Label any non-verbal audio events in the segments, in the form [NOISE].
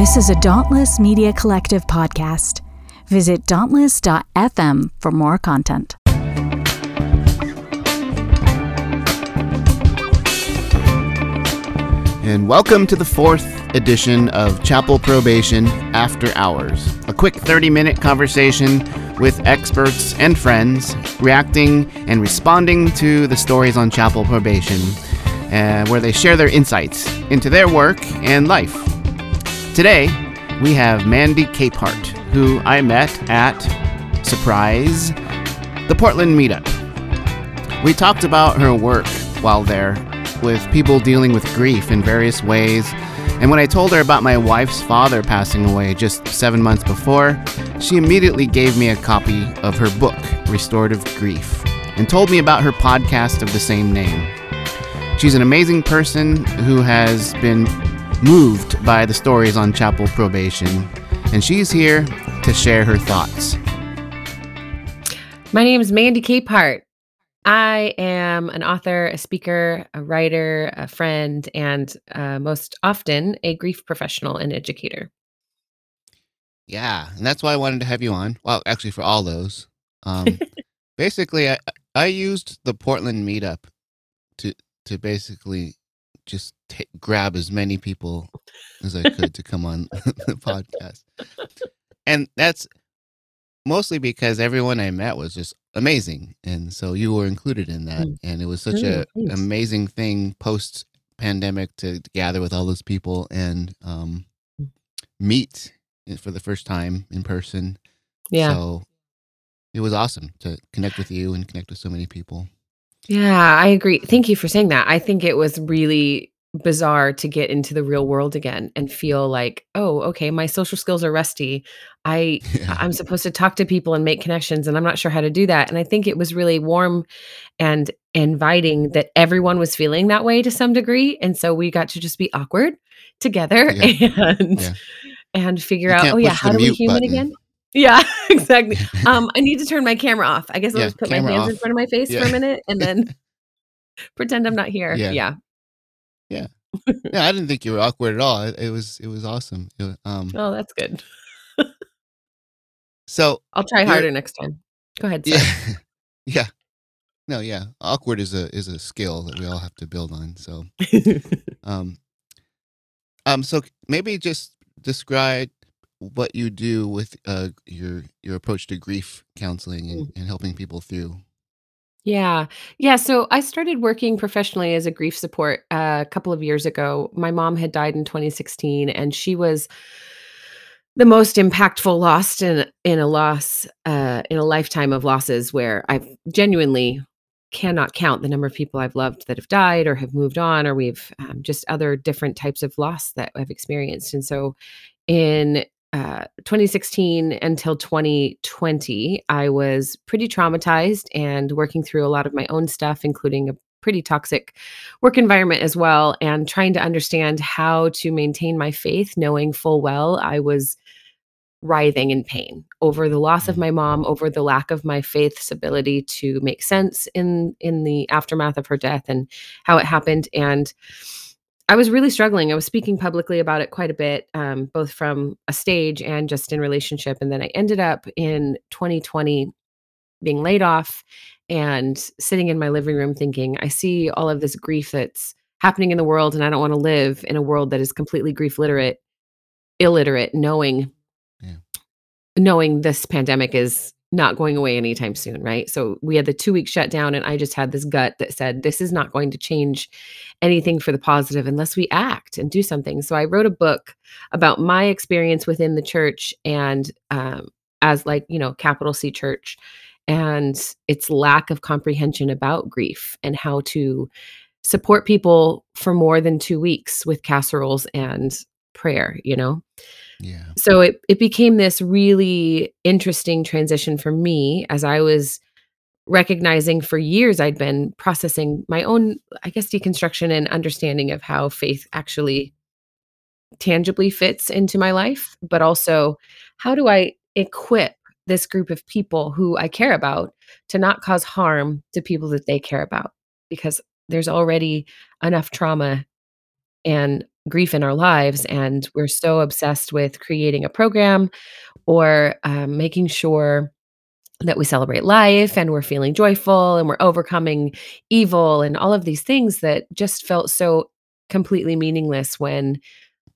This is a Dauntless Media Collective podcast. Visit dauntless.fm for more content. And welcome to the fourth edition of Chapel Probation After Hours, a quick 30 minute conversation with experts and friends reacting and responding to the stories on Chapel Probation, uh, where they share their insights into their work and life. Today, we have Mandy Capehart, who I met at, surprise, the Portland meetup. We talked about her work while there with people dealing with grief in various ways. And when I told her about my wife's father passing away just seven months before, she immediately gave me a copy of her book, Restorative Grief, and told me about her podcast of the same name. She's an amazing person who has been moved by the stories on Chapel Probation, and she's here to share her thoughts. My name is Mandy Capehart. I am an author, a speaker, a writer, a friend, and uh, most often a grief professional and educator. Yeah, and that's why I wanted to have you on. Well, actually, for all those. Um, [LAUGHS] basically, I I used the Portland meetup to to basically just ta grab as many people as I could to come on [LAUGHS] the podcast, and that's mostly because everyone I met was just amazing, and so you were included in that, Mm. and it was such an amazing thing post pandemic to gather with all those people and um, Mm. meet for the first time in person. Yeah. So it was awesome to connect with you and connect with so many people. Yeah, I agree. Thank you for saying that. I think it was really bizarre to get into the real world again and feel like, oh, okay, my social skills are rusty. I [LAUGHS] Yeah. I'm supposed to talk to people and make connections and I'm not sure how to do that. And I think it was really warm and inviting that everyone was feeling that way to some degree. And so we got to just be awkward together Yeah. [LAUGHS] and Yeah. and figure You out, can't oh yeah, push how do we mute human button. again? Yeah, [LAUGHS] exactly. Um, I need to turn my camera off. I guess I'll Yeah, just put my hands in front of my face for a minute and then [LAUGHS] [LAUGHS] pretend I'm not here. Yeah. Yeah. Yeah. Yeah, I didn't think you were awkward at all. It, it was it was awesome. It wa- um, Oh, that's good. so I'll try harder next time. Go ahead. Yeah, yeah, no, yeah. Awkward is a is a skill that we all have to build on. So um, um, so maybe just describe what you do with uh your your approach to grief counseling and, and helping people through. Yeah. Yeah. So I started working professionally as a grief support uh, a couple of years ago. My mom had died in 2016, and she was the most impactful loss in in a loss uh, in a lifetime of losses where I've genuinely cannot count the number of people I've loved that have died or have moved on, or we've um, just other different types of loss that I've experienced. And so in uh, 2016 until 2020, I was pretty traumatized and working through a lot of my own stuff, including a pretty toxic work environment as well, and trying to understand how to maintain my faith, knowing full well I was writhing in pain over the loss of Mm. my mom over the lack of my faith's ability to make sense in in the aftermath of her death and how it happened and I was really struggling. I was speaking publicly about it quite a bit, um, both from a stage and just in relationship. And then I ended up in 2020 being laid off and sitting in my living room thinking, I see all of this grief that's happening in the world, and I don't want to live in a world that is completely grief literate, illiterate, knowing Yeah. knowing this pandemic is not going away anytime soon, right? So we had the two week shutdown, and I just had this gut that said, this is not going to change anything for the positive unless we act and do something. So I wrote a book about my experience within the church and um, as like, you know, capital C church and its lack of comprehension about grief and how to support people for more than two weeks with casseroles and prayer, you know? Yeah. so it it became this really interesting transition for me as I was recognizing for years I'd been processing my own I guess deconstruction and understanding of how faith actually tangibly fits into my life but also how do I equip this group of people who I care about to not cause harm to people that they care about because there's already enough trauma and grief in our lives, and we're so obsessed with creating a program or, um, making sure that we celebrate life and we're feeling joyful and we're overcoming evil and all of these things that just felt so completely meaningless when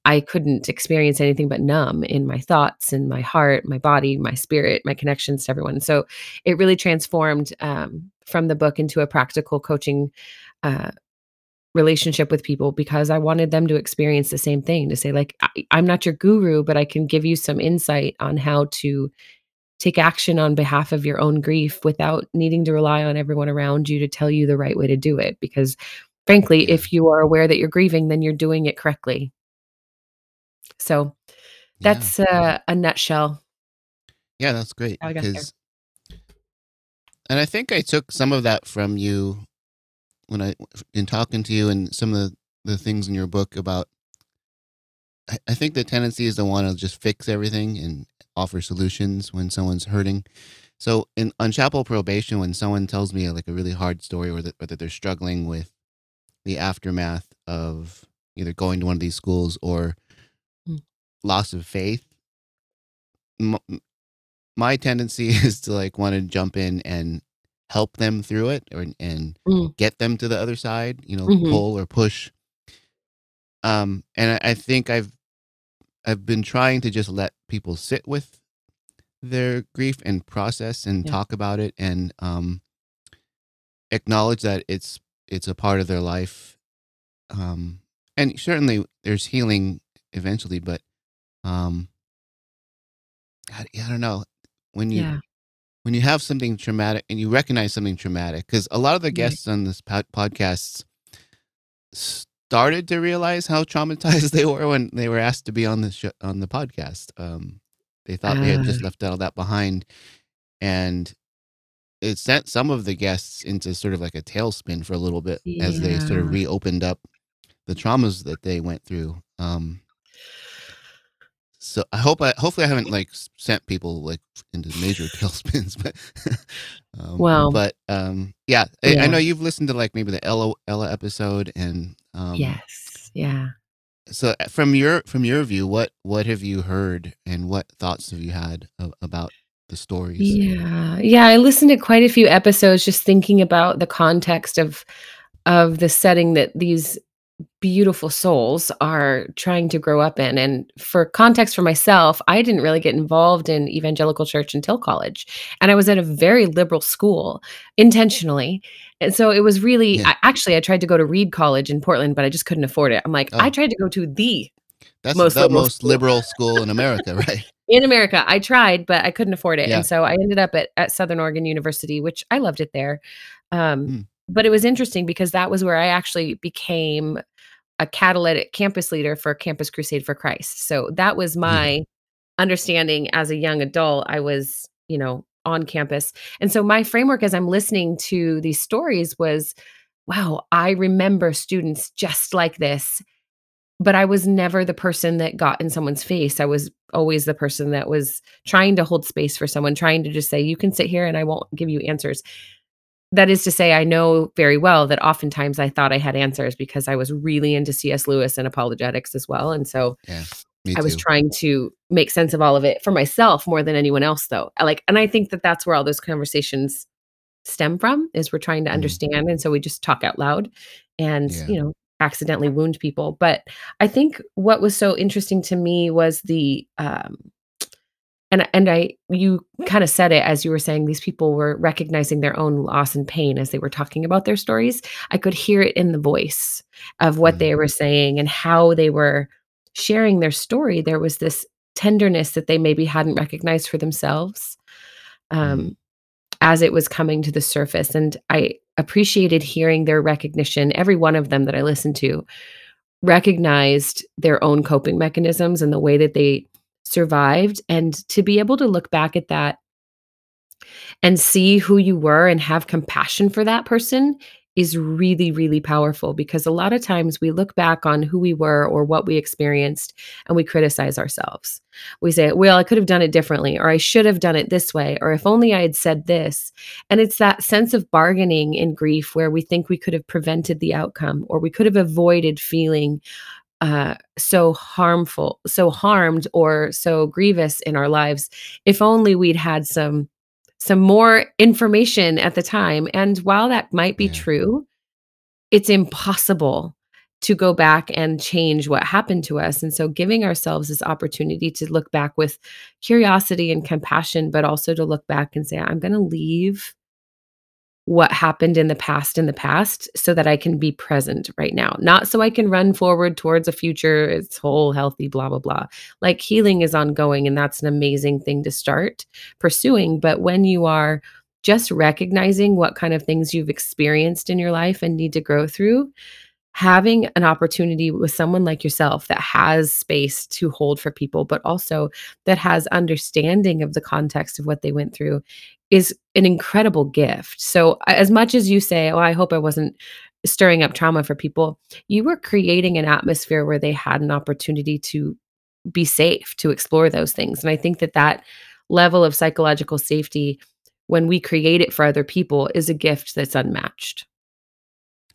I couldn't experience anything but numb in my thoughts in my heart, my body, my spirit, my connections to everyone. So it really transformed um, from the book into a practical coaching uh, relationship with people because I wanted them to experience the same thing to say, like, I, I'm not your guru, but I can give you some insight on how to take action on behalf of your own grief without needing to rely on everyone around you to tell you the right way to do it. Because frankly, Yeah. if you are aware that you're grieving, then you're doing it correctly. So Yeah. that's uh, a nutshell Yeah, that's great how I got there. because and I think I took some of that from you when I in talking to you and some of the, the things in your book about I, I think the tendency is to want to just fix everything and offer solutions when someone's hurting. So in on chapel probation, when someone tells me like a really hard story or that, or that they're struggling with the aftermath of either going to one of these schools or Mm. loss of faith, my tendency [LAUGHS] is to like want to jump in and help them through it or and Mm. get them to the other side, you know, Mhm. pull or push. Um, and I, I think I've I've been trying to just let people sit with their grief and process and Yeah. talk about it and um acknowledge that it's it's a part of their life. Um and certainly there's healing eventually, but um I, I don't know. When you Yeah. When you have something traumatic and you recognize something traumatic because a lot of the Right. guests on this pod- podcasts started to realize how traumatized [LAUGHS] they were when they were asked to be on the show, on the podcast um they thought they had Ah. just left all that behind and it sent some of the guests into sort of like a tailspin for a little bit as they sort of reopened up the traumas that they went through um so I hope I hopefully I haven't like sent people like into major [LAUGHS] tailspins, but [LAUGHS] um, Well, but um, yeah, I, I know you've listened to like maybe the Ella Ella episode, and um, Yes. Yeah. so uh, from your from your view, what what have you heard, and what thoughts have you had a- about the stories? Yeah. Yeah, I listened to quite a few episodes just thinking about the context of of the setting that these beautiful souls are trying to grow up in. And for context for myself, I didn't really get involved in evangelical church until college. And I was at a very liberal school intentionally. And so it was really Yeah. I, actually I tried to go to Reed College in Portland, but I just couldn't afford it. I'm like, I Oh, tried to go to the that's most the liberal most school liberal school in America, [LAUGHS] right? in America. I tried, but I couldn't afford it. Yeah. And so I ended up at, at Southern Oregon University, which I loved it there. Um, Mm. but it was interesting because that was where I actually became a catalytic campus leader for Campus Crusade for Christ. So that was my understanding as a young adult. I was, you know, on campus. And so my framework as I'm listening to these stories was wow, I remember students just like this but I was never the person that got in someone's face. I was always the person that was trying to hold space for someone, trying to just say, "You can sit here and I won't give you answers." That is to say, I know very well that oftentimes I thought I had answers because I was really into C.S. Lewis and apologetics as well, and so Yeah, I was trying to make sense of all of it for myself more than anyone else, though. I like and I think that that's where all those conversations stem from, is we're trying to Mhm. understand, and so we just talk out loud and, Yeah, you know, accidentally wound people. But I think what was so interesting to me was the, um and and I you kinda said it as you were saying these people were recognizing their own loss and pain as they were talking about their stories. I could hear it in the voice of what Mm. they were saying and how they were sharing their story. There was this tenderness that they maybe hadn't recognized for themselves, Mm. um, as it was coming to the surface, and I appreciated hearing their recognition. Every one of them that I listened to recognized their own coping mechanisms and the way that they survived, and to be able to look back at that and see who you were and have compassion for that person is really, really powerful because a lot of times we look back on who we were or what we experienced and we criticize ourselves. We say, well, I could have done it differently, or I should have done it this way, or if only I had said this. And it's that sense of bargaining in grief where we think we could have prevented the outcome or we could have avoided feeling uh, so harmful, so harmed, or so grievous in our lives if only we'd had some some more information at the time. And while that might be Yeah. true, it's impossible to go back and change what happened to us. And so giving ourselves this opportunity to look back with curiosity and compassion, but also to look back and say, I'm going to leave what happened in the past in the past so that I can be present right now. Not so I can run forward towards a future, it's whole, healthy, blah, blah, blah. Like healing is ongoing, and that's an amazing thing to start pursuing. But when you are just recognizing what kind of things you've experienced in your life and need to grow through, having an opportunity with someone like yourself that has space to hold for people, but also that has understanding of the context of what they went through is an incredible gift. So, as much as you say, Oh, I hope I wasn't stirring up trauma for people, you were creating an atmosphere where they had an opportunity to be safe, to explore those things. And I think that that level of psychological safety, when we create it for other people, is a gift that's unmatched.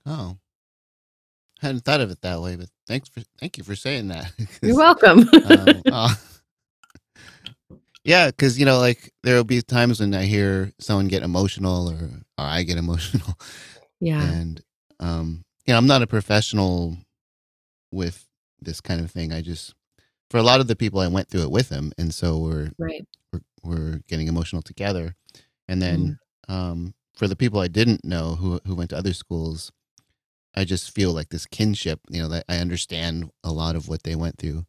Oh, hadn't thought of it that way, but thanks for thank you for saying that. [LAUGHS] You're welcome. um, [LAUGHS] uh, [LAUGHS] yeah, because you know, like there will be times when I hear someone get emotional or, or I get emotional, yeah. and um, you know, I'm not a professional with this kind of thing. I just for a lot of the people I went through it with them, and so we're Right. we're, we're getting emotional together. And Mm. then um, for the people I didn't know who who went to other schools, I just feel like this kinship. You know, that I understand a lot of what they went through.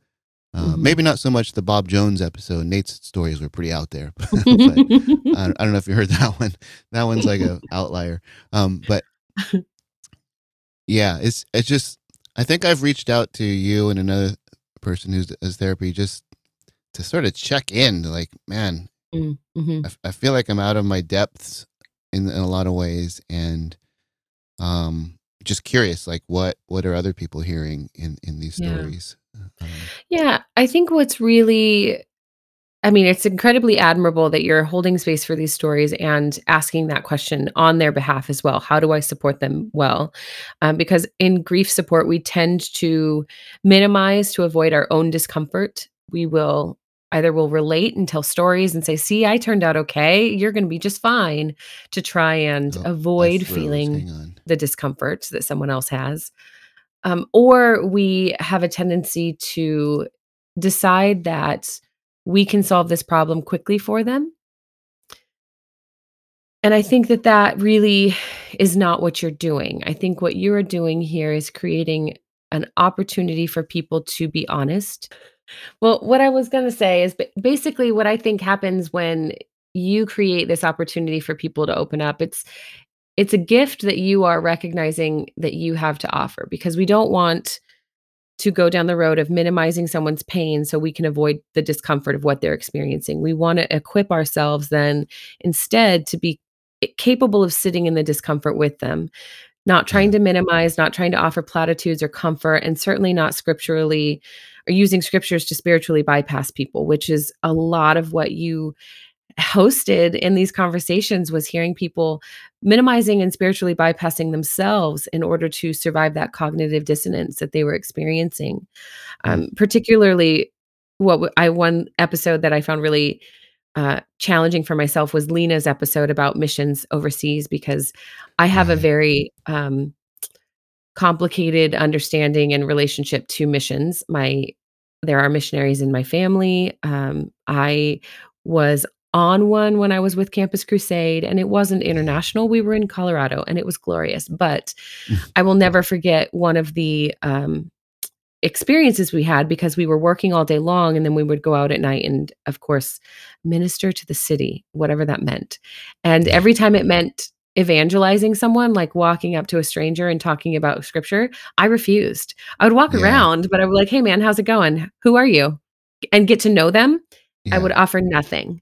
Uh, Mhm. Maybe not so much the Bob Jones episode. Nate's stories were pretty out there, [LAUGHS] [LAUGHS] but I, don't- I don't know if you heard that one. That one's like a outlier. Um, but yeah, it's it's just I think I've reached out to you and another person who's as therapy just to sort of check in. Like, man, Mm, mhm. I, I feel like I'm out of my depths in, in a lot of ways, and um, just curious, like what what are other people hearing in in these Yeah. stories? Um, Yeah, I think what's really I mean, it's incredibly admirable that you're holding space for these stories and asking that question on their behalf as well. How do I support them well? Um, because in grief support, we tend to minimize to avoid our own discomfort. We will either will relate and tell stories and say, "See, I turned out okay. You're going to be just fine," to try and oh, avoid feeling the discomfort that someone else has. Um, or we have a tendency to decide that we can solve this problem quickly for them. And I think that that really is not what you're doing. I think what you are doing here is creating an opportunity for people to be honest. Well, what I was going to say is ba- basically what I think happens when you create this opportunity for people to open up. It's it's a gift that you are recognizing that you have to offer because we don't want to go down the road of minimizing someone's pain so we can avoid the discomfort of what they're experiencing. We want to equip ourselves then instead to be eh, capable of sitting in the discomfort with them, not trying to minimize, not trying to offer platitudes or comfort, and certainly not scripturally or using scriptures to spiritually bypass people, which is a lot of what you hosted in these conversations was hearing people minimizing and spiritually bypassing themselves in order to survive that cognitive dissonance that they were experiencing. Um, particularly, what I one episode that I found really uh, challenging for myself was Lina's episode about missions overseas because I have a very um, complicated understanding and relationship to missions. My there are missionaries in my family. Um, I was on one when I was with Campus Crusade, and it wasn't international. We were in Colorado, and it was glorious. But I will never forget one of the um, experiences we had because we were working all day long, and then we would go out at night and, of course, minister to the city, whatever that meant. And every time it meant evangelizing someone, like walking up to a stranger and talking about scripture, I refused. I would walk Yeah. around, but I would be like, "Hey, man, how's it going? Who are you?" And get to know them. I would offer nothing.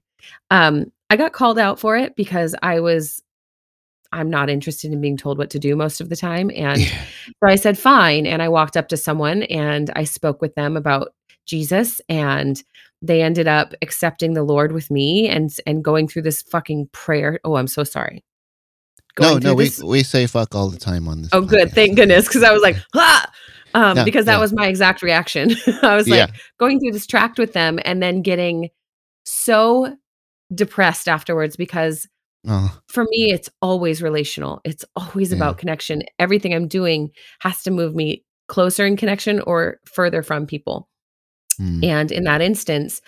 Um, I got called out for it because I was I'm not interested in being told what to do most of the time. And Yeah. so I said, fine. And I walked up to someone and I spoke with them about Jesus and they ended up accepting the Lord with me and and going through this fucking prayer. Oh, I'm so sorry. No, Going no, through we this- we say fuck all the time on this. Oh, good. Thank goodness. Because I was like, [LAUGHS] ah! um, Yeah, because that yeah. was my exact reaction. [LAUGHS] I was Yeah. like going through this tract with them and then getting so depressed afterwards because Oh, for me, it's always relational. It's always Yeah. about connection. Everything I'm doing has to move me closer in connection or further from people. mm, And in that instance,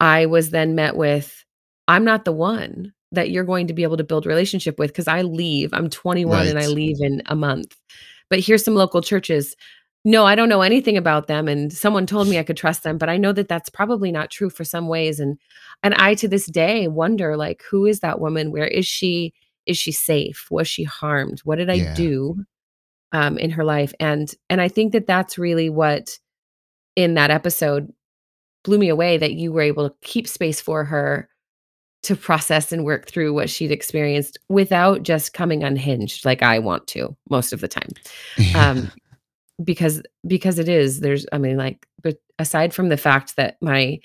I was then met with, I'm not the one that you're going to be able to build relationship with because I leave. I'm 21 and I leave in a month. But here's some local churches. No, I don't know anything about them and someone told me I could trust them, but I know that that's probably not true for some ways and and I to this day wonder like who is that woman? Where is she? Is she safe? Was she harmed? What did I Yeah. do um in her life? And and I think that that's really what in that episode blew me away that you were able to keep space for her to process and work through what she'd experienced without just coming unhinged like I want to most of the time. [LAUGHS] Um because because it is there's I mean like but aside from the fact that my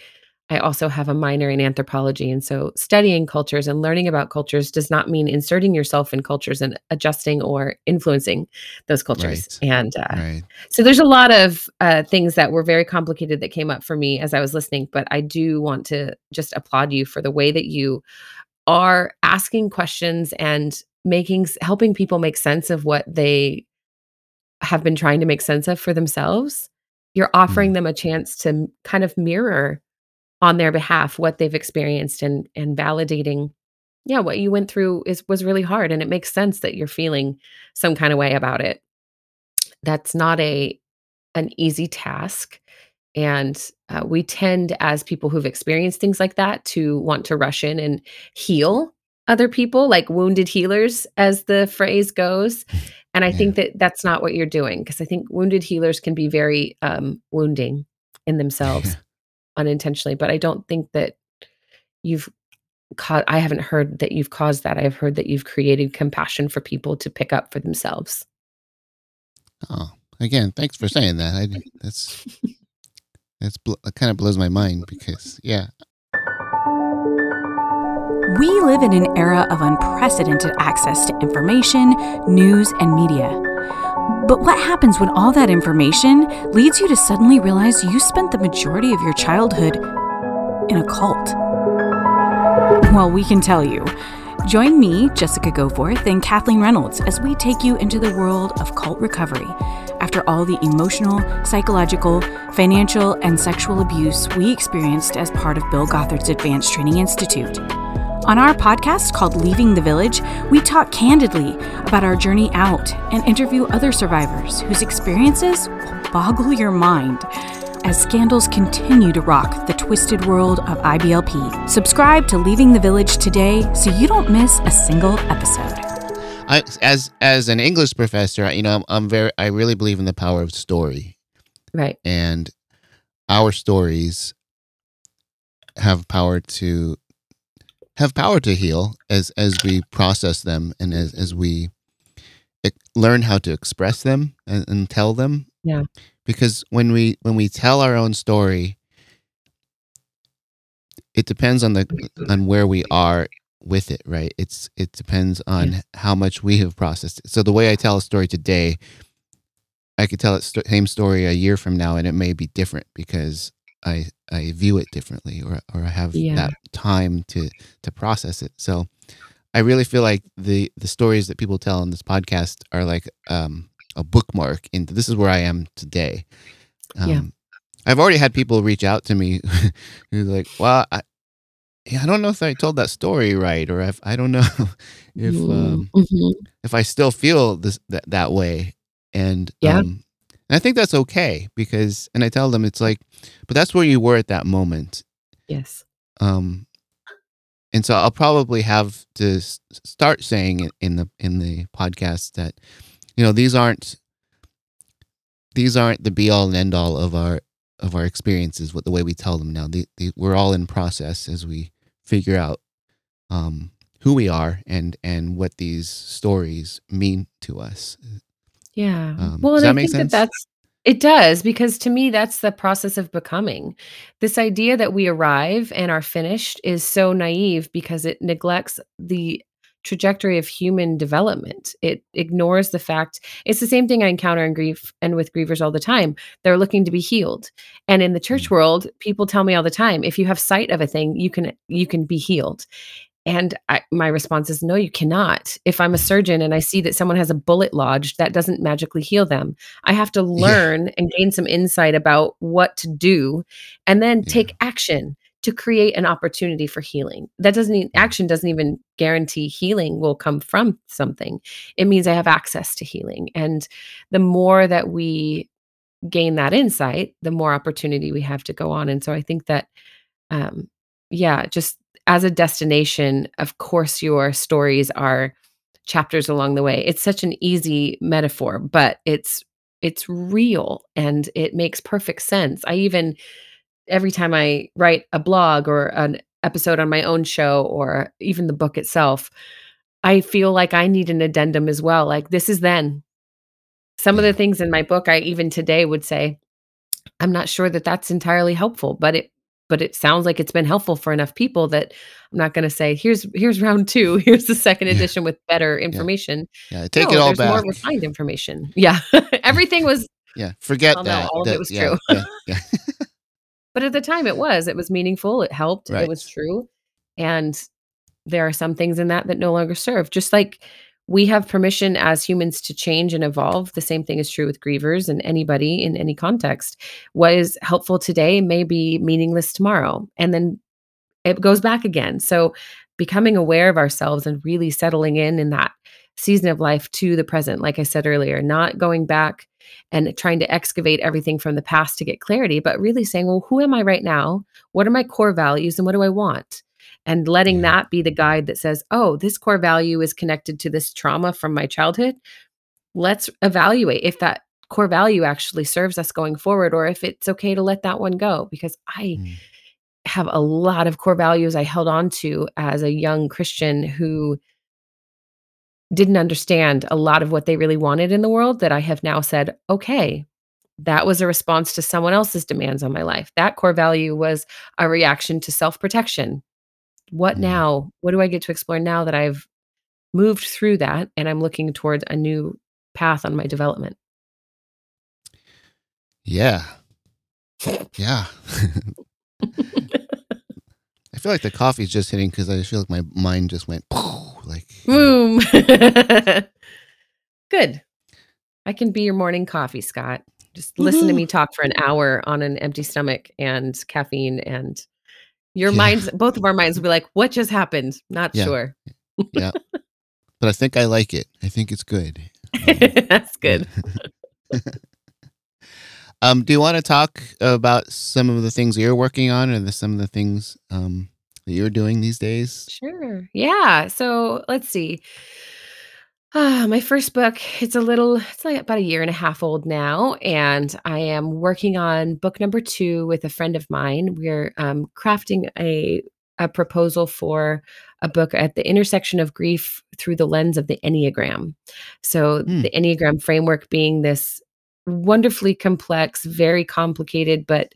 I also have a minor in anthropology and so studying cultures and learning about cultures does not mean inserting yourself in cultures and adjusting or influencing those cultures. Right. And uh, right. so there's a lot of uh, things that were very complicated that came up for me as I was listening, but I do want to just applaud you for the way that you are asking questions and making helping people make sense of what they have been trying to make sense of for themselves. You're offering them a chance to kind of mirror on their behalf what they've experienced and and validating yeah what you went through is was really hard and it makes sense that you're feeling some kind of way about it that's not a an easy task and uh, we tend as people who've experienced things like that to want to rush in and heal other people like wounded healers as the phrase goes and i Yeah. think that that's not what you're doing because i think wounded healers can be very um, wounding in themselves [LAUGHS] unintentionally but i don't think that you've caught i haven't heard that you've caused that i've heard that you've created compassion for people to pick up for themselves Oh, again, thanks for saying that. I, [LAUGHS] that's that's bl- kind of blows my mind because yeah, We live in an era of unprecedented access to information, news, and media. But what happens when all that information leads you to suddenly realize you spent the majority of your childhood in a cult? Well, we can tell you. Join me, Jessica Goforth, and Kathleen Reynolds as we take you into the world of cult recovery after all the emotional, psychological, financial, and sexual abuse we experienced as part of Bill Gothard's Advanced Training Institute. On our podcast called Leaving the Village, we talk candidly about our journey out and interview other survivors whose experiences will boggle your mind as scandals continue to rock the twisted world of IBLP. Subscribe to Leaving the Village today so you don't miss a single episode. I as as an English professor, I- you know, I'm, I'm very I really believe in the power of story, right and our stories have power to have power to heal as as we process them and as as we e- learn how to express them and, and tell them Yeah. because when we when we tell our own story it depends on the on where we are with it right it's it depends on Yes. how much we have processed it so the way i tell a story today i could tell the sto- same story a year from now and it may be different because i i view it differently or or i have Yeah. that time to to process it so i really feel like the the stories that people tell on this podcast are like um a bookmark into this is where i am today um, Yeah. i've already had people reach out to me [LAUGHS] who's like well i yeah, I don't know if I told that story right, or if I don't know [LAUGHS] if um, Mhm. if I still feel this that, that way. And Yeah. um, and I think that's okay because, and I tell them it's like, but that's where you were at that moment. yes Um, and so I'll probably have to s- start saying it in the in the podcast that, you know, these aren't these aren't the be all and end all of our of our experiences with the way we tell them now. The, the, we're all in process as we figure out um, who we are and and what these stories mean to us. Yeah. Um, Well, does and I that make think that sense? that's it does because to me that's the process of becoming. This idea that we arrive and are finished is so naive because it neglects the trajectory of human development. It ignores the fact it's the same thing I encounter in grief and with grievers all the time. They're looking to be healed. And in the church Mm. world, people tell me all the time, if you have sight of a thing, you can you can be healed. And I, my response is, no, you cannot. If I'm a surgeon and I see that someone has a bullet lodged, that doesn't magically heal them. I have to Yeah. learn and gain some insight about what to do and then Yeah. take action to create an opportunity for healing. That doesn't e- action doesn't even guarantee healing will come from something. It means I have access to healing. And the more that we gain that insight, the more opportunity we have to go on. And so I think that um yeah just as a destination of course your stories are chapters along the way. It's such an easy metaphor but it's it's real and it makes perfect sense. I even every time i write a blog or an episode on my own show or even the book itself i feel like i need an addendum as well like this is then. Some of the things in my book i even today would say I'm not sure that that's entirely helpful, but it but it sounds like it's been helpful for enough people that I'm not going to say here's here's round 2, [LAUGHS] here's the second Yeah. edition with better information. Yeah. Take No, it all there's more back. refined information. Yeah. [LAUGHS] Everything was Yeah. Forget well, no, that. all of that it was yeah, true. yeah. [LAUGHS] Yeah. But at the time it was. It was meaningful, it helped, it was true. And there are some things in that that no longer serve. Just like we have permission as humans to change and evolve, the same thing is true with grievers and anybody in any context. What is helpful today may be meaningless tomorrow. And then it goes back again. So becoming aware of ourselves and really settling in in that season of life to the present, like I said earlier, not going back and trying to excavate everything from the past to get clarity, but really saying, well, who am I right now? What are my core values and what do I want? And letting Yeah. that be the guide that says, oh, this core value is connected to this trauma from my childhood. Let's evaluate if that core value actually serves us going forward or if it's okay to let that one go because I Mm. have a lot of core values I held on to as a young Christian who didn't understand a lot of what they really wanted in the world that I have now said, okay, that was a response to someone else's demands on my life. That core value was a reaction to self protection. What Mm. now? What do I get to explore now that I've moved through that and I'm looking towards a new path on my development? Yeah. Yeah. [LAUGHS] I feel like the coffee's just hitting because I feel like my mind just went [LAUGHS] like Boom. [LAUGHS] Good. I can be your morning coffee, Scott. Just listen to me talk for an hour on an empty stomach and caffeine and your Yeah. minds both of our minds will be like, "What just happened?" Not Yeah. sure. yeah. But I think I like it. I think it's good. [LAUGHS] That's good. [LAUGHS] Um, do you want to talk about some of the things you're working on, or the, some of the things um, that you're doing these days? Sure. Yeah. So let's see. Ah, my first book, it's a little, it's like about a year and a half old now. And I am working on book number two with a friend of mine. We're um, crafting a, a proposal for a book at the intersection of grief through the lens of the Enneagram. So, Hmm. the Enneagram framework being this wonderfully complex, very complicated, but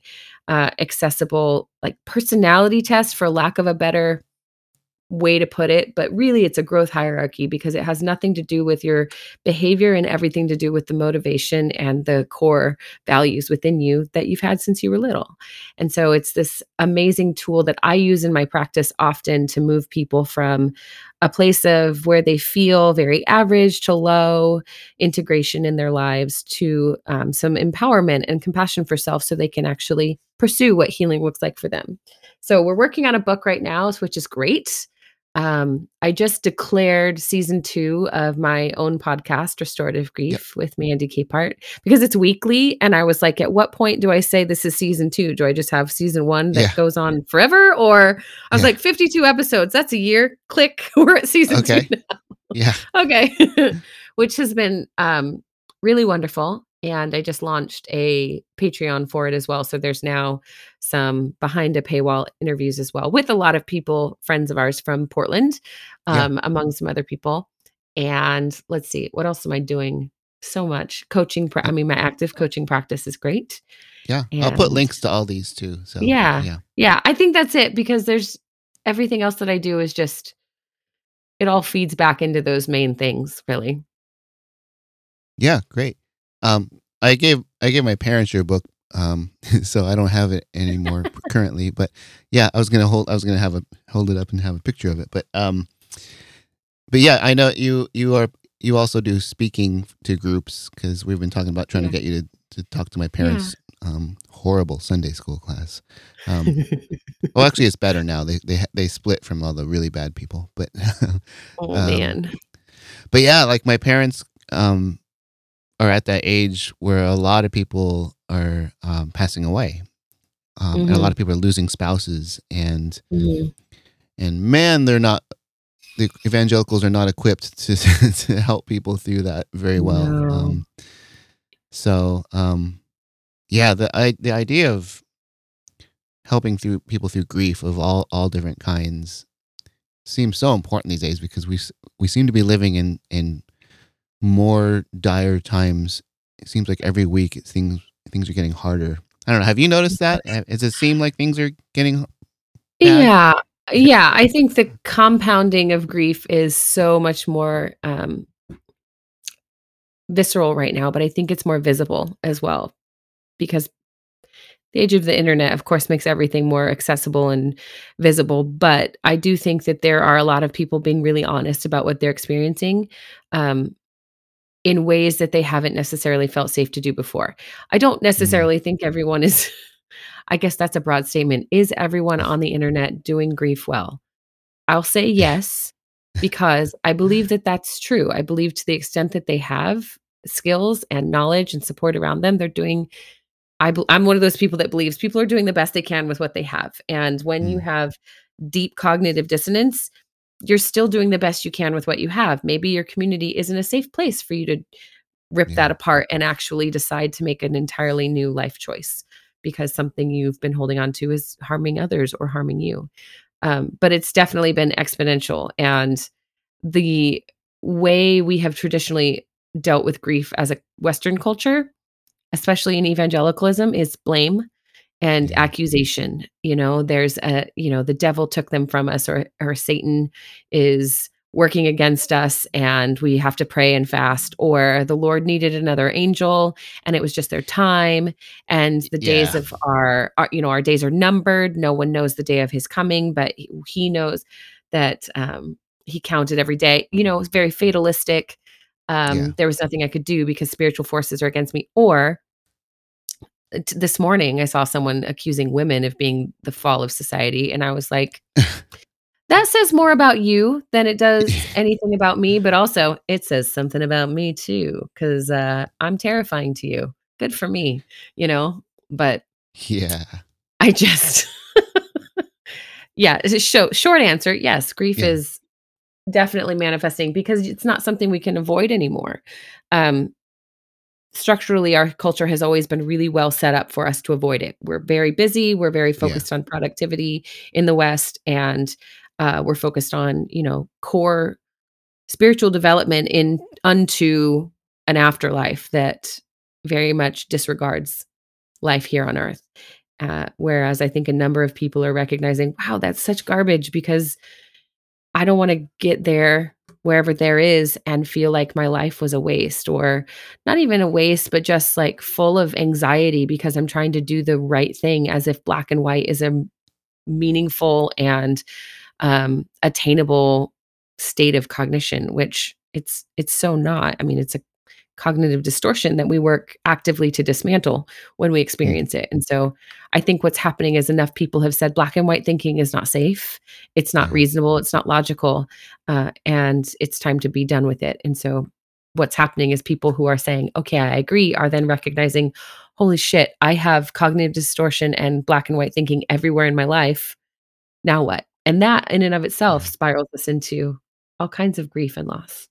uh, accessible, like personality test, for lack of a better way to put it, but really it's a growth hierarchy because it has nothing to do with your behavior and everything to do with the motivation and the core values within you that you've had since you were little. And so it's this amazing tool that I use in my practice often to move people from a place of where they feel very average to low integration in their lives to um, some empowerment and compassion for self so they can actually pursue what healing looks like for them. So we're working on a book right now, which is great. Um, I just declared season two of my own podcast, Restorative Grief, with Mandy Capehart, because it's weekly. And I was like, at what point do I say this is season two? Do I just have season one that Yeah. goes on forever? Or I was Yeah. like, 52 episodes, that's a year. Click, [LAUGHS] we're at season Okay. two now Yeah. [LAUGHS] okay [LAUGHS] which has been um really wonderful and I just launched a Patreon for it as well. So there's now some behind a paywall interviews as well with a lot of people, friends of ours from Portland, Yeah. um, among some other people. And let's see, what else am I doing? So much coaching. pra- I mean, my active coaching practice is great. Yeah. I'll put links to all these too. So yeah, yeah. yeah, I think that's it because there's everything else that I do is just, it all feeds back into those main things, really. Yeah, great. Um, I gave I gave my parents your book, um, [LAUGHS] so I don't have it anymore [LAUGHS] currently. But yeah, I was gonna hold I was gonna have a hold it up and have a picture of it. But um, but yeah, I know you you are you also do speaking to groups because we've been talking about trying Yeah. to get you to to talk to my Yeah. parents. Um, horrible Sunday school class. Um, [LAUGHS] well, actually, it's better now. They they they split from all the really bad people. But oh, um, man. but yeah, like my parents um are at that age where a lot of people are um, passing away. Um, and a lot Mhm. of people are losing spouses and Mhm. and man they're not the evangelicals are not equipped to [LAUGHS] to help people through that very well. No. Um so um yeah, the I, the idea of helping through people through grief of all all different kinds seems so important these days because we we seem to be living in in more dire times. It seems like every week things things are getting harder. I don't know. Have you noticed that? Ha- Does it seem like things are getting? bad? Yeah. Yeah. I think the compounding of grief is so much more um, visceral right now, but I think it's more visible as well because the age of the internet, of course, makes everything more accessible and visible. But I do think that there are a lot of people being really honest about what they're experiencing um, in ways that they haven't necessarily felt safe to do before. I don't Mm, necessarily think everyone is, [LAUGHS] I guess that's a broad statement. Is everyone on the internet doing grief well? I'll say yes, because I believe that that's true. I believe to the extent that they have skills and knowledge and support around them, they're doing I I'm one of those people that believes people are doing the best they can with what they have, and when you Mm, have deep cognitive dissonance, you're still doing the best you can with what you have. Maybe your community isn't a safe place for you to rip yeah. that apart and actually decide to make an entirely new life choice because something you've been holding on to is harming others or harming you. Um, but it's definitely been exponential, and the way we have traditionally dealt with grief as a Western culture especially in evangelicalism, is blame and Yeah. accusation. You know, there's a, you know, the devil took them from us or or Satan is working against us and we have to pray and fast or the Lord needed another angel and it was just their time and the days of our, our you know our days are numbered no one knows the day of his coming but he, he knows that um he counted every day you know it's very fatalistic Yeah. um there was nothing i could do because spiritual forces are against me or t- this morning I saw someone accusing women of being the fall of society and I was like [LAUGHS] that says more about you than it does anything about me but also it says something about me too cuz uh I'm terrifying to you. Good for me, you know? But yeah. I just [LAUGHS] Yeah, show short answer, yes, grief Yeah. is definitely manifesting because it's not something we can avoid anymore. Um structurally our culture has always been really well set up for us to avoid it. We're very busy, we're very Yeah. focused on productivity in the West and uh, we're focused on, you know, core spiritual development in unto an afterlife that very much disregards life here on earth. Uh, whereas I think a number of people are recognizing, wow, that's such garbage because I don't want to get there wherever there is and feel like my life was a waste or not even a waste, but just like full of anxiety because I'm trying to do the right thing as if black and white is a meaningful and um, attainable state of cognition, which it's it's so not. I mean, it's a cognitive distortion that we work actively to dismantle when we Mm, experience it. And so I think what's happening is enough people have said black and white thinking is not safe, it's not reasonable, it's not logical, uh, and it's time to be done with it. And so what's happening is people who are saying, okay, I agree, are then recognizing, holy shit, I have cognitive distortion and black and white thinking everywhere in my life. Now what? And that in and of itself spirals us into all kinds of grief and loss.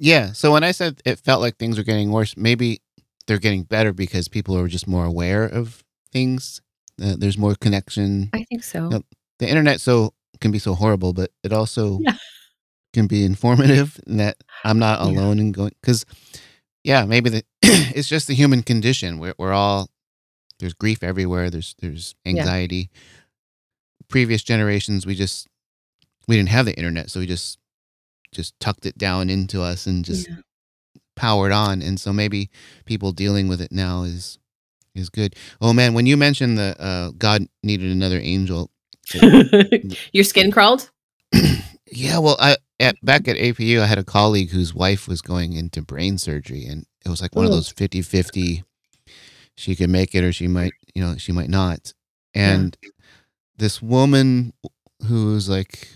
Yeah. So when I said it felt like things were getting worse, maybe they're getting better because people are just more aware of things. Uh, there's more connection. I think so. Yep. The internet so can be so horrible, but it also [LAUGHS] Yeah. can be informative in that I'm not Yeah. alone in going because yeah, maybe the [CLEARS THROAT] it's just the human condition. We're we're all there's grief everywhere. There's there's Yeah. anxiety. Previous generations, we just we didn't have the internet, so we just just tucked it down into us and just Yeah. powered on. And so maybe people dealing with it now is is good. Oh man, when you mentioned the uh, God needed another angel, [LAUGHS] Your skin crawled? [CLEARS THROAT] yeah. Well, I at back at APU, I had a colleague whose wife was going into brain surgery, and it was like one of Oh. those 50-50, She could make it, or she might, you know, she might not. Yeah. And this woman who was like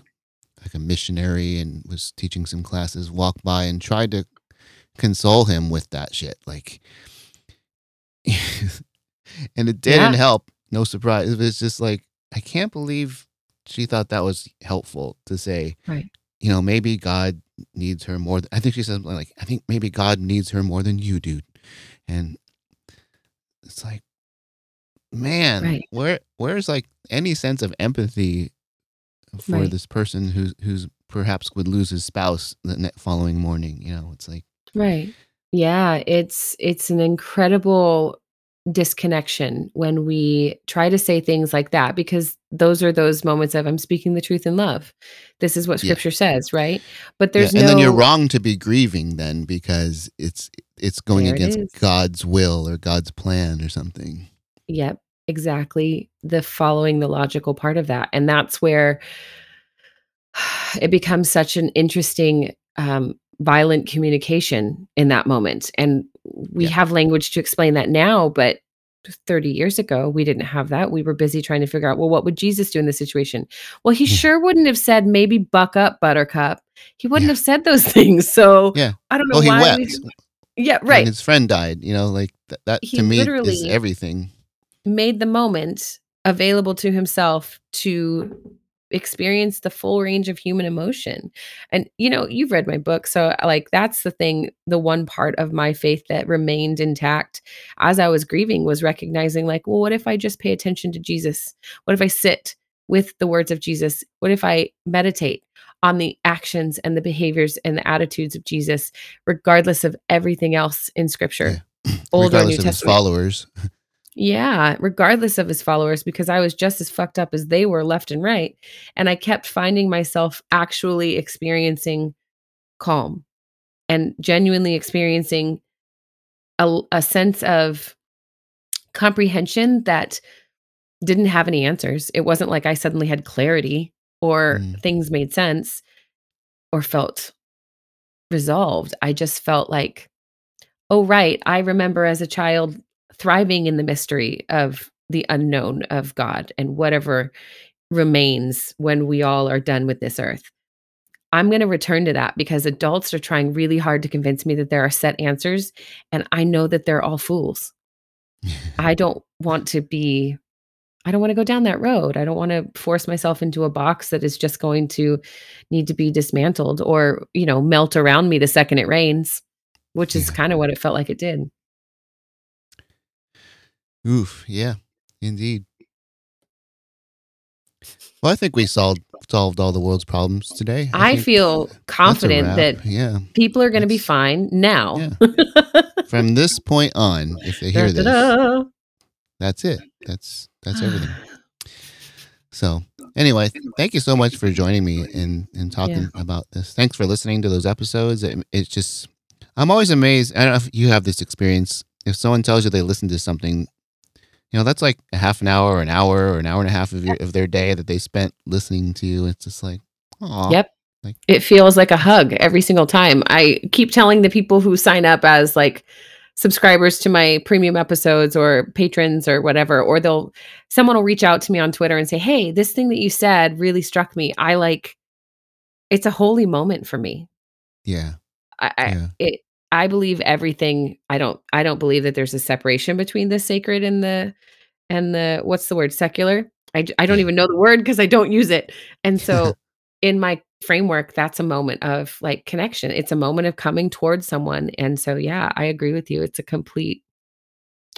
like a missionary and was teaching some classes walked by and tried to console him with that shit like [LAUGHS] and it didn't Yeah. help no surprise it was just like i can't believe she thought that was helpful to say Right. you know maybe god needs her more th- i think she said something like i think maybe god needs her more than you do and it's like man Right. where where's like any sense of empathy for Right. this person who's who's perhaps would lose his spouse the following morning you know it's like Right. Yeah, it's it's an incredible disconnection when we try to say things like that because those are those moments of I'm speaking the truth in love. This is what Yeah. scripture says, right? But yeah, there's and no then you're wrong to be grieving then because it's it's going There it against is. god's will or god's plan or something Yep, exactly. The following the logical part of that. And that's where [SIGHS] it becomes such an interesting, um, violent communication in that moment. And we Yeah. have language to explain that now, but 30 years ago, we didn't have that. We were busy trying to figure out, well, what would Jesus do in this situation? Well, he sure wouldn't have said, maybe buck up, buttercup. He wouldn't Yeah. have said those [LAUGHS] things. So yeah I don't know well he why we. Yeah, right. his friend died you know like th- that He to me is everything made the moment available to himself to experience the full range of human emotion. And you know, you've read my book, so uh, like that's the thing, the one part of my faith that remained intact as I was grieving was recognizing like, well, what if I just pay attention to Jesus? What if I sit with the words of Jesus? What if I meditate on the actions and the behaviors and the attitudes of Jesus regardless of everything else in scripture? [CLEARS THROAT] Old or New of his Testament. followers [LAUGHS] Yeah, regardless of his followers, because I was just as fucked up as they were left and right. And I kept finding myself actually experiencing calm and genuinely experiencing a, a sense of comprehension that didn't have any answers. It wasn't like I suddenly had clarity or Mm. things made sense or felt resolved. I just felt like, oh, right. I remember as a child thriving in the mystery of the unknown of God and whatever remains when we all are done with this earth. I'm going to return to that because adults are trying really hard to convince me that there are set answers. And I know that they're all fools. I [LAUGHS] don't want to be, I don't want to go down that road. I don't want to force myself into a box that is just going to need to be dismantled or, you know, melt around me the second it rains, which is Yeah. kind of what it felt like it did. Oof yeah indeed well i think we solved solved all the world's problems today I, think feel confident that yeah people are going to be fine now. yeah [LAUGHS] from this point on if they hear this Da-da-da. that's it that's that's everything [SIGHS] So anyway, thank you so much for joining me and and talking about this. Thanks for listening to those episodes. It, it's just I'm always amazed. I don't know if you have this experience. If someone tells you they listen to something, you know that's like a half an hour, or an hour, or an hour and a half of your of their day that they spent listening to you. It's just like, oh, Yep. Like- it feels like a hug every single time. I keep telling the people who sign up as like subscribers to my premium episodes or patrons or whatever, or they'll someone will reach out to me on Twitter and say, Hey, this thing that you said really struck me. I like it's a holy moment for me. yeah, I, I it I believe everything. I don't I don't believe that there's a separation between the sacred and the and the what's the word secular. I I don't even know the word because I don't use it. And so [LAUGHS] in my framework, that's a moment of like connection. It's a moment of coming towards someone. And so, yeah, I agree with you. It's a complete,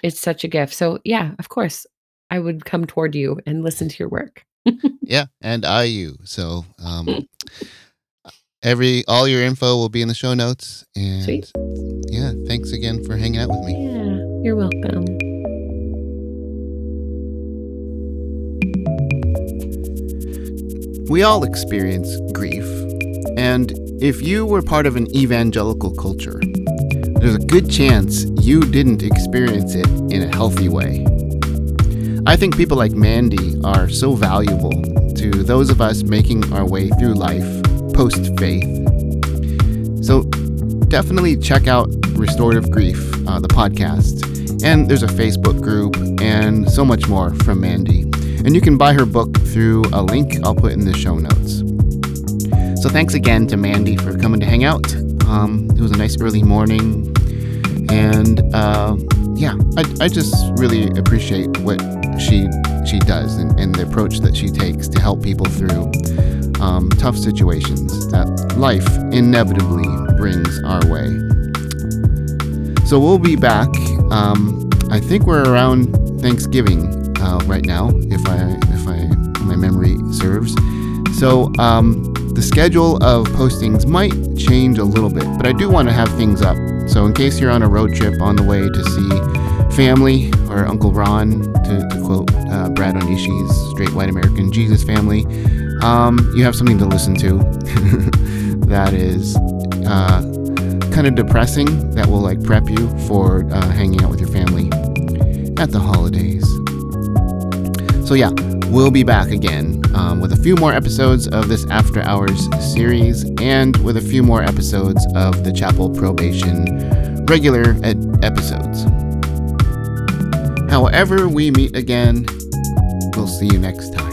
it's such a gift. So, yeah, of course, I would come toward you and listen to your work. yeah, and I you. So, um, [LAUGHS] every all your info will be in the show notes. And Sweet. yeah, thanks again for hanging out with me. Yeah, you're welcome. We all experience grief, and if you were part of an evangelical culture, there's a good chance you didn't experience it in a healthy way. I think people like Mandy are so valuable to those of us making our way through life post faith. So definitely check out Restorative Grief, uh, the podcast. And there's a Facebook group and so much more from Mandy. And you can buy her book through a link I'll put in the show notes. So thanks again to Mandy for coming to hang out. Um, it was a nice early morning. And uh, yeah, I, I just really appreciate what she she does and, and the approach that she takes to help people through um, tough situations that life inevitably brings our way. So we'll be back. Um, I think we're around Thanksgiving uh, right now, if I if I my memory serves. So um, the schedule of postings might change a little bit, but I do want to have things up. So in case you're on a road trip on the way to see family or Uncle Ron, to, to quote uh, Brad Onishi's Straight White American Jesus Family, um, you have something to listen to [LAUGHS] that is uh, kind of depressing that will like prep you for uh, hanging out with your family at the holidays. So, yeah, we'll be back again um, with a few more episodes of this After Hours series and with a few more episodes of the Chapel Probation regular ed- episodes. However, we meet again, we'll see you next time.